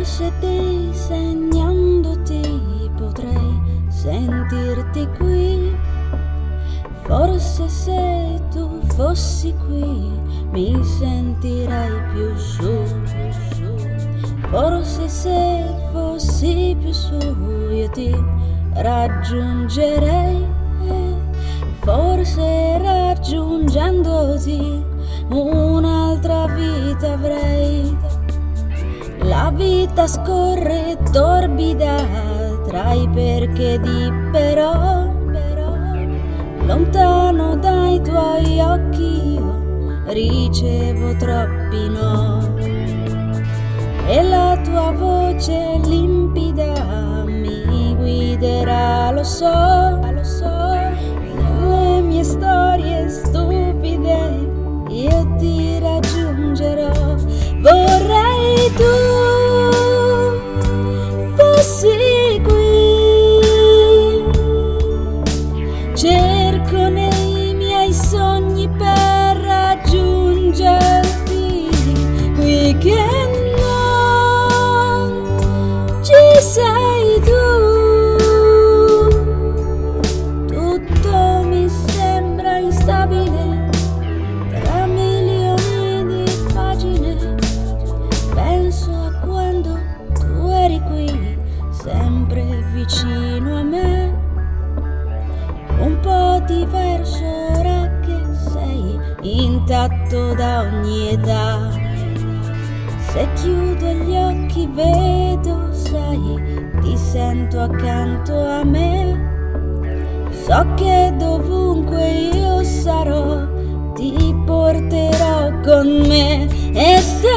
Forse disegnandoti potrei sentirti qui. Forse se tu fossi qui mi sentirei più su. Forse se fossi più su io ti raggiungerei. Forse raggiungendoti un'altra vita scorre torbida tra i perché di però, però lontano dai tuoi occhi io ricevo troppi no. E la tua voce limpida mi guiderà, lo so, sei tu. Tutto mi sembra instabile tra milioni di pagine. Penso a quando tu eri qui, sempre vicino a me. Un po' diverso ora che sei intatto da ogni età. Se chiudo gli occhi vedo, sai, ti sento accanto a me. So che dovunque io sarò, ti porterò con me. E se